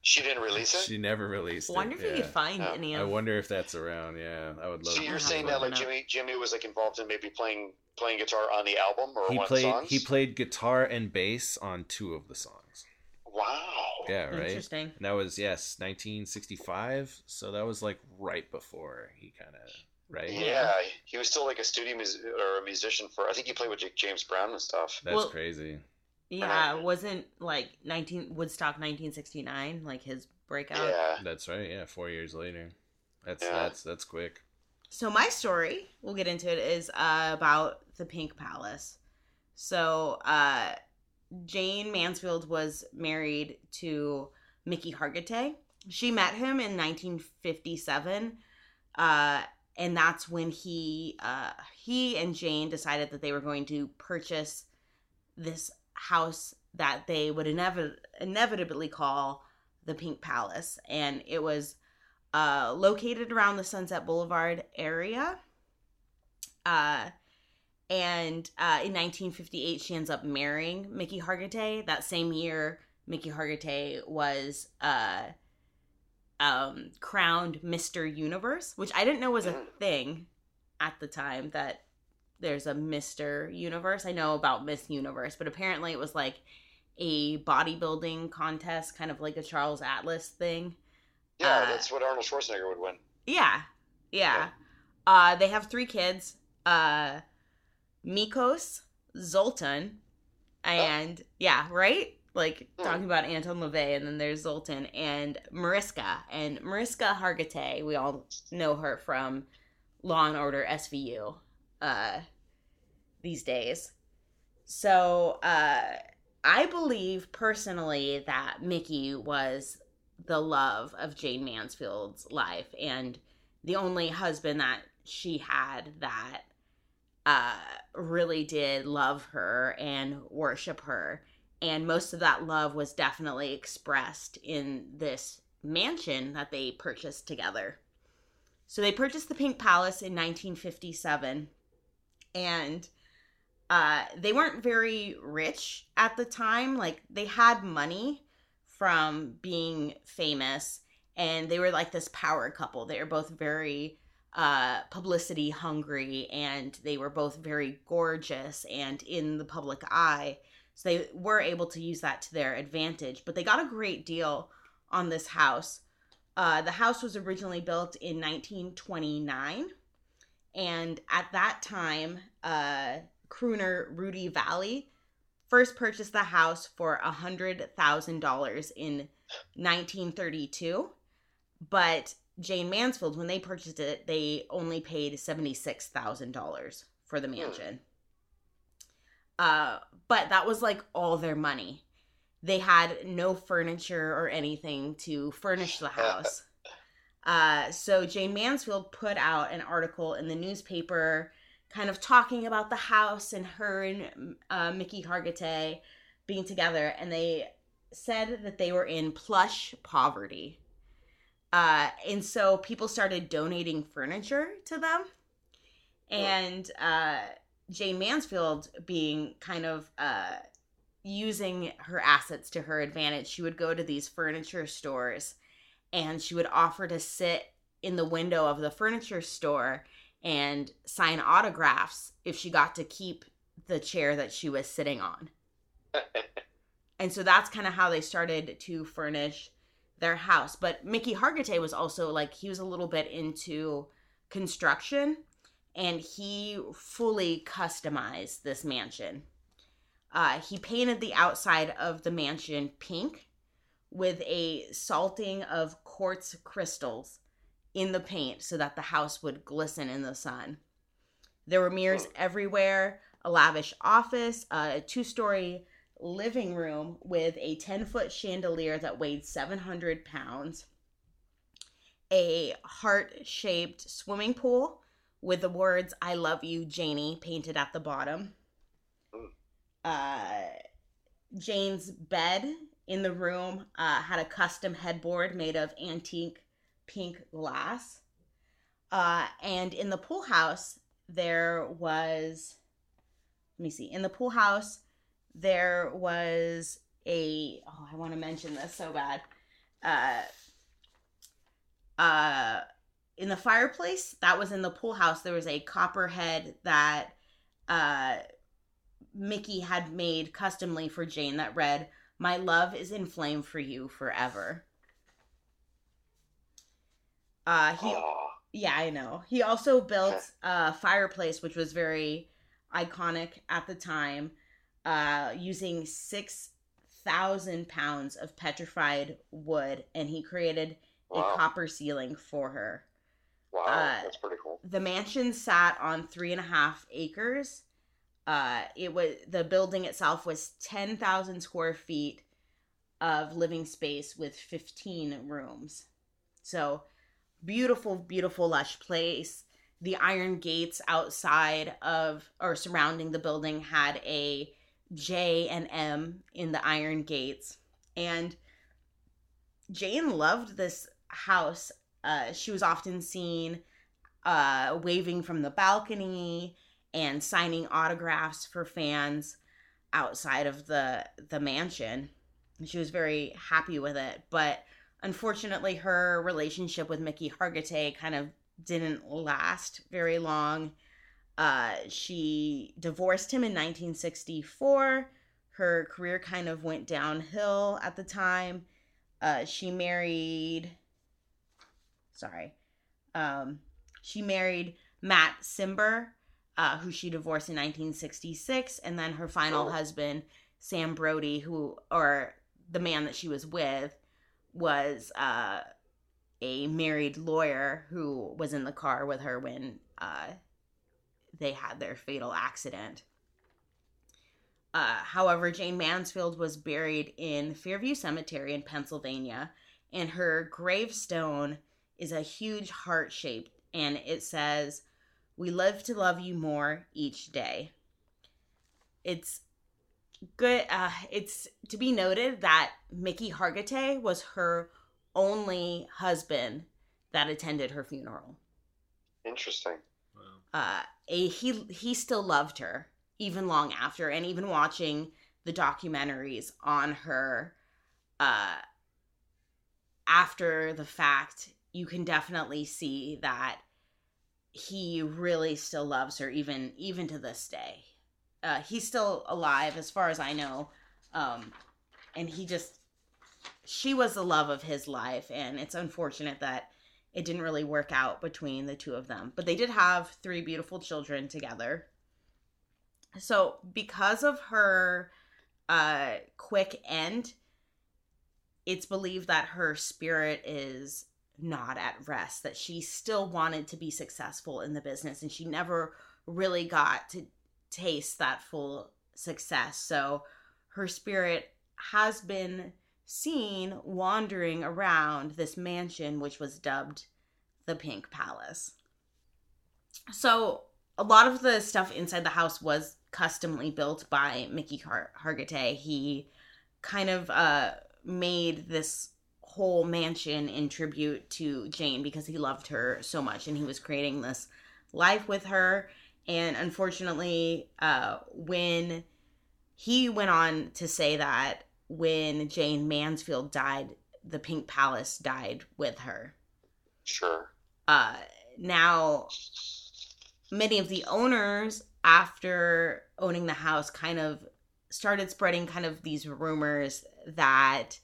She didn't release it. she never released it. Wonder if you yeah. could find Yeah. any I wonder if that's around. Yeah, I would love. so to you're have saying that like. Jimi Jimi was like involved in maybe playing playing guitar on the album or he one played songs. he played guitar and bass on two of the songs. Wow. Yeah, right. Interesting. And that was yes, 1965. So that was like right before he kind of right. Yeah, he was still like a studio mus- or a musician for. I think he played with James Brown and stuff. That's Well- crazy. Yeah, wasn't like 19 Woodstock 1969 like his breakout. Yeah. That's right. Yeah, four years later. That's Yeah. that's that's quick. So my story, we'll get into it, is uh, about the Pink Palace. So uh, Jayne Mansfield was married to Mickey Hargitay, she met him in 1957, uh, and that's when he uh, he and Jayne decided that they were going to purchase this house that they would inevit- inevitably call the Pink Palace, and it was uh, located around the Sunset Boulevard area. Uh, and uh, in 1958, she ends up marrying Mickey Hargitay. That same year, Mickey Hargitay was uh, um, crowned Mr. Universe, which I didn't know was a thing at the time that there's a Mr. Universe. I know about Miss Universe, but apparently it was like a bodybuilding contest, kind of like a Charles Atlas thing. Yeah, Uh, that's what Arnold Schwarzenegger would win. Yeah. Yeah. Uh they have three kids. Uh Mikos, Zoltan, and yeah, right? Like Hmm. talking about Anton LaVey and then there's Zoltan and Mariska. And Mariska Hargitay, we all know her from Law and Order SVU uh these days. So uh I believe personally that Mickey was the love of Jayne Mansfield's life and the only husband that she had that uh really did love her and worship her. And most of that love was definitely expressed in this mansion that they purchased together. So they purchased the pink palace in 1957 and uh they weren't very rich at the time. Like they had money from being famous. And they were like this power couple. They were both very uh publicity hungry and they were both very gorgeous and in the public eye. So they were able to use that to their advantage but they got a great deal on this house. Uh the house was originally built in 1929 and at that time uh crooner Rudy Vallée first purchased the house for a hundred thousand dollars in 1932 but jayne mansfield when they purchased it they only paid $76000 for the mansion. Uh but that was like all their money. They had no furniture or anything to furnish the house. Uh so jayne mansfield put out an article in the newspaper kind of talking about the house and her and uh, Mickey Hargitay being together, and they said that they were in plush poverty. Uh, and so people started donating furniture to them. And uh, Jayne Mansfield, being kind of uh, using her assets to her advantage, she would go to these furniture stores and she would offer to sit in the window of the furniture store and sign autographs if she got to keep the chair that she was sitting on. and so that's kind of how they started to furnish their house. But Mickey Hargitay was also like he was a little bit into construction and he fully customized this mansion. Uh, he painted the outside of the mansion pink with a salting of quartz crystals in the paint so that the house would glisten in the sun. There were mirrors everywhere, a lavish office, a two story living room with a 10 foot chandelier that weighed 700 pounds, a heart shaped swimming pool with the words, I love you, Janie, painted at the bottom. Uh, Jayne's bed in the room uh, had a custom headboard made of antique pink glass. Uh, and in the pool house, there was, let me see, in the pool house, there was a, oh, I want to mention this so bad. Uh, uh, in the fireplace that was in the pool house, there was a copper hood that uh, Mickey had made customly for Jayne that read, My love is in flame for you forever. Uh, he, Aw. yeah, I know. He also built a fireplace, which was very iconic at the time, uh, using 6,000 pounds of petrified wood, and he created Wow. a copper ceiling for her. Wow, uh, that's pretty cool. The mansion sat on three and a half acres. Uh, it was the building itself was ten thousand square feet, of living space with 15 rooms. So beautiful, beautiful, lush place. The iron gates outside of or surrounding the building had a J and M in the iron gates. And Jayne loved this house. Uh, she was often seen uh, waving from the balcony and signing autographs for fans outside of the the mansion. She was very happy with it, but unfortunately, her relationship with Mickey Hargitay kind of didn't last very long. Uh, she divorced him in 1964. Her career kind of went downhill at the time. Uh, she married. Sorry. Um, she married Matt Cimber, uh, who she divorced in 1966, and then her final oh. husband, Sam Brody, who, or the man that she was with, was uh, a married lawyer who was in the car with her when uh, they had their fatal accident. Uh, however, Jayne Mansfield was buried in Fairview Cemetery in Pennsylvania, and her gravestone is a huge heart shaped, and it says, We live to love you more each day. It's good. Uh, it's to be noted that Mickey Hargitay was her only husband that attended her funeral. Interesting. Uh, a, he he still loved her even long after, and even watching the documentaries on her uh, after the fact, you can definitely see that he really still loves her even even to this day. Uh, he's still alive as far as I know, um, and he just she was the love of his life, and it's unfortunate that it didn't really work out between the two of them. But they did have three beautiful children together. So, because of her uh, quick end, it's believed that her spirit is not at rest, that she still wanted to be successful in the business and she never really got to taste that full success. So, her spirit has been seen wandering around this mansion, which was dubbed the Pink Palace. So, a lot of the stuff inside the house was customly built by Mickey Har- Hargitay. He kind of uh, made this whole mansion in tribute to Jayne because he loved her so much and he was creating this life with her. And unfortunately, uh, when he went on to say that when Jayne Mansfield died, the Pink Palace died with her. Sure. Uh, now, many of the owners, after owning the house, kind of started spreading kind of these rumors that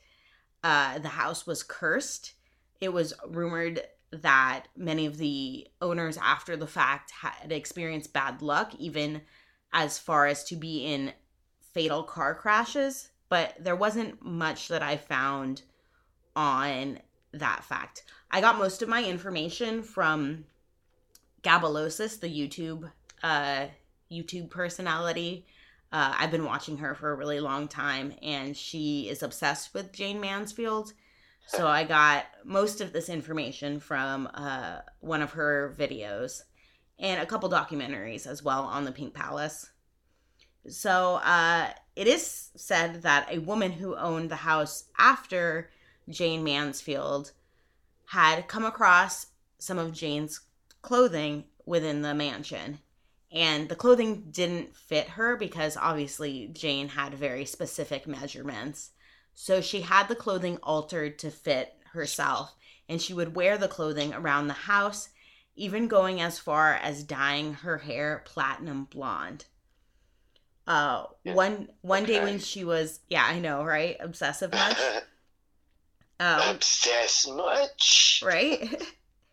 uh, the house was cursed. It was rumored that many of the owners, after the fact, had experienced bad luck, even as far as to be in fatal car crashes but there wasn't much that I found on that fact. I got most of my information from Gabalosis, the YouTube uh, YouTube personality. Uh, I've been watching her for a really long time, and she is obsessed with Jayne Mansfield. So I got most of this information from uh, one of her videos and a couple documentaries as well on the Pink Palace. So uh, it is said that a woman who owned the house after Jayne Mansfield had come across some of Jayne's clothing within the mansion. And the clothing didn't fit her because obviously Jayne had very specific measurements. So she had the clothing altered to fit herself. And she would wear the clothing around the house, even going as far as dyeing her hair platinum blonde. Uh, yeah. one one okay. day when she was, yeah, I know, right? Obsessive much. Um, Obsessed much, right?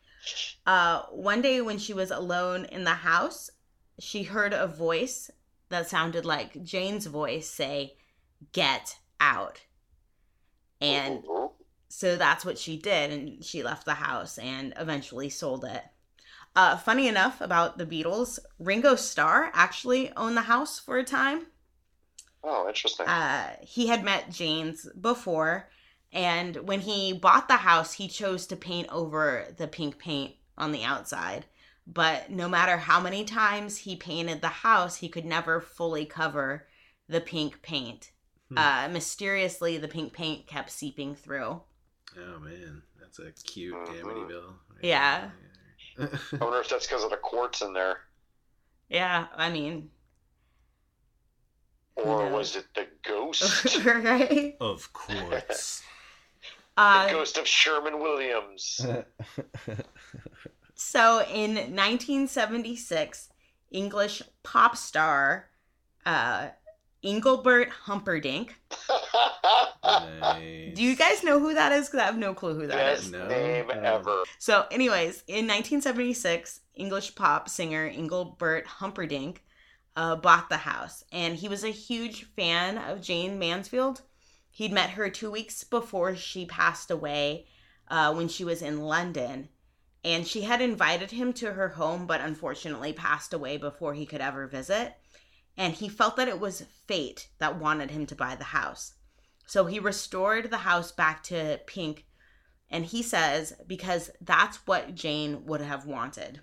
uh, one day when she was alone in the house, she heard a voice that sounded like Jayne's voice say, "Get out," and so that's what she did, and she left the house and eventually sold it. Uh, funny enough about the Beatles, Ringo Starr actually owned the house for a time. Oh, interesting. Uh, he had met Jayne's before, and when he bought the house, he chose to paint over the pink paint on the outside. But no matter how many times he painted the house, he could never fully cover the pink paint. Hmm. Uh, mysteriously, the pink paint kept seeping through. Oh man, that's a cute Mhm. Amityville. right Yeah. there. I wonder if that's because of the quartz in there, Yeah, I mean, or knows? was it the ghost? right? of course. the Uh, ghost of Sherwin Williams. So in 1976, English pop star uh, Engelbert Humperdinck. nice. Do you guys know who that is? Because I have no clue who that is. Best No. name Um, ever. So, anyways, in 1976, English pop singer Engelbert Humperdinck uh, bought the house, and he was a huge fan of Jayne Mansfield. He'd met her two weeks before she passed away uh, when she was in London, and she had invited him to her home, but unfortunately passed away before he could ever visit. And he felt that it was fate that wanted him to buy the house. So he restored the house back to pink and he says, because that's what Jayne would have wanted.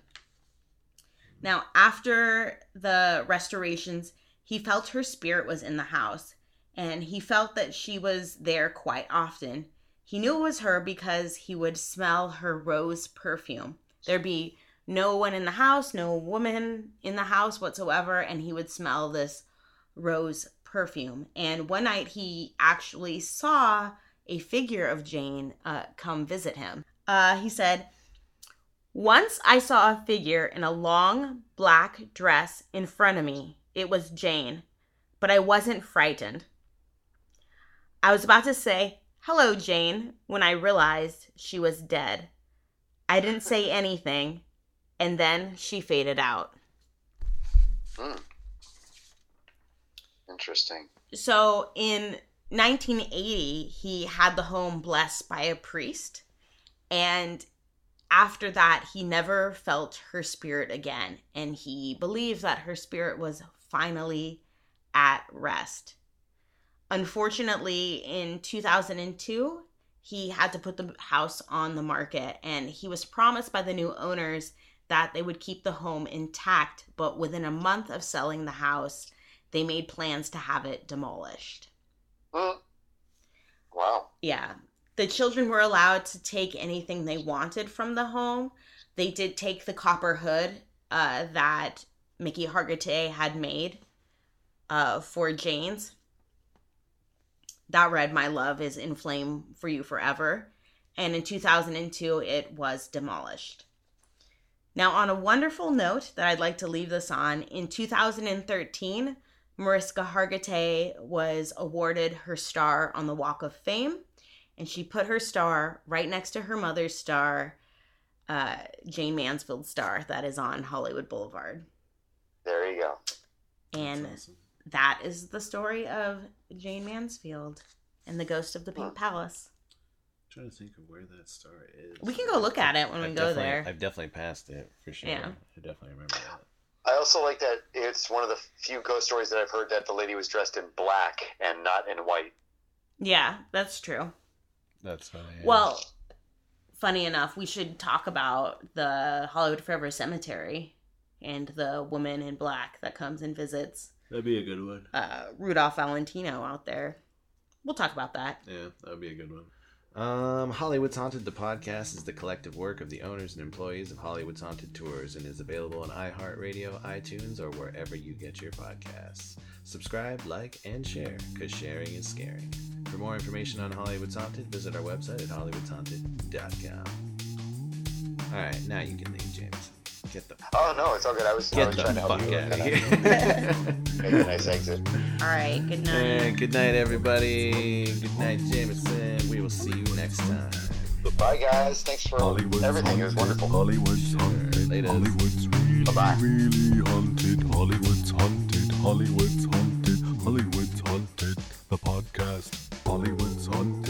Now, after the restorations, he felt her spirit was in the house, and he felt that she was there quite often. He knew it was her because he would smell her rose perfume. There'd be no one in the house, no woman in the house whatsoever, and he would smell this rose perfume. And one night he actually saw a figure of Jayne uh, come visit him. Uh, he said, Once I saw a figure in a long black dress in front of me. It was Jayne, but I wasn't frightened. I was about to say, Hello, Jayne, when I realized she was dead. I didn't say anything, and then she faded out. Hmm. Interesting. So in 1980, he had the home blessed by a priest. And after that, he never felt her spirit again. And he believed that her spirit was finally at rest. Unfortunately, in 2002, he had to put the house on the market. And he was promised by the new owners that they would keep the home intact. But within a month of selling the house, they made plans to have it demolished. Hmm. Wow. Yeah. The children were allowed to take anything they wanted from the home. They did take the copper hood uh, that Mickey Hargitay had made uh, for Jayne's. That read, My love is in flame for you forever. And in 2002, it was demolished. Now, on a wonderful note that I'd like to leave this on, in 2013, Mariska Hargitay was awarded her star on the Walk of Fame, and she put her star right next to her mother's star, uh, Jayne Mansfield's star, that is on Hollywood Boulevard. There you go. And awesome. that is the story of Jayne Mansfield and the ghost of the Pink Palace. Trying to think of where that star is. We can go look at it when we I've go definitely- there. I've definitely passed it for sure. Yeah. I definitely remember that. I also like that it's one of the few ghost stories that I've heard that the lady was dressed in black and not in white. Yeah, that's true. That's funny. yeah. Well, funny enough, we should talk about the Hollywood Forever Cemetery and the woman in black that comes and visits that'd be a good one. uh, Rudolph Valentino out there. We'll talk about that. Yeah, that would be a good one. Um, Hollywood's Haunted, the podcast, is the collective work of the owners and employees of Hollywood's Haunted Tours and is available on iHeartRadio, iTunes, or wherever you get your podcasts. Subscribe, like, and share, because sharing is scaring. For more information on Hollywood's Haunted, visit our website at hollywoodshaunted.com. Alright, now you can leave, James get the. Oh no, it's all good. I was, get I was trying to help you. Out of here. Make a nice exit. All right. Good night. And good night, everybody. Good night, Jameson. We will see you next time. Bye, guys. Thanks for Hollywood's everything. Haunted, it was wonderful. Hollywood's haunted. Later. Hollywood's really, Bye-bye. really haunted. Hollywood's haunted. Hollywood's haunted. Hollywood's haunted. The podcast. Hollywood's haunted.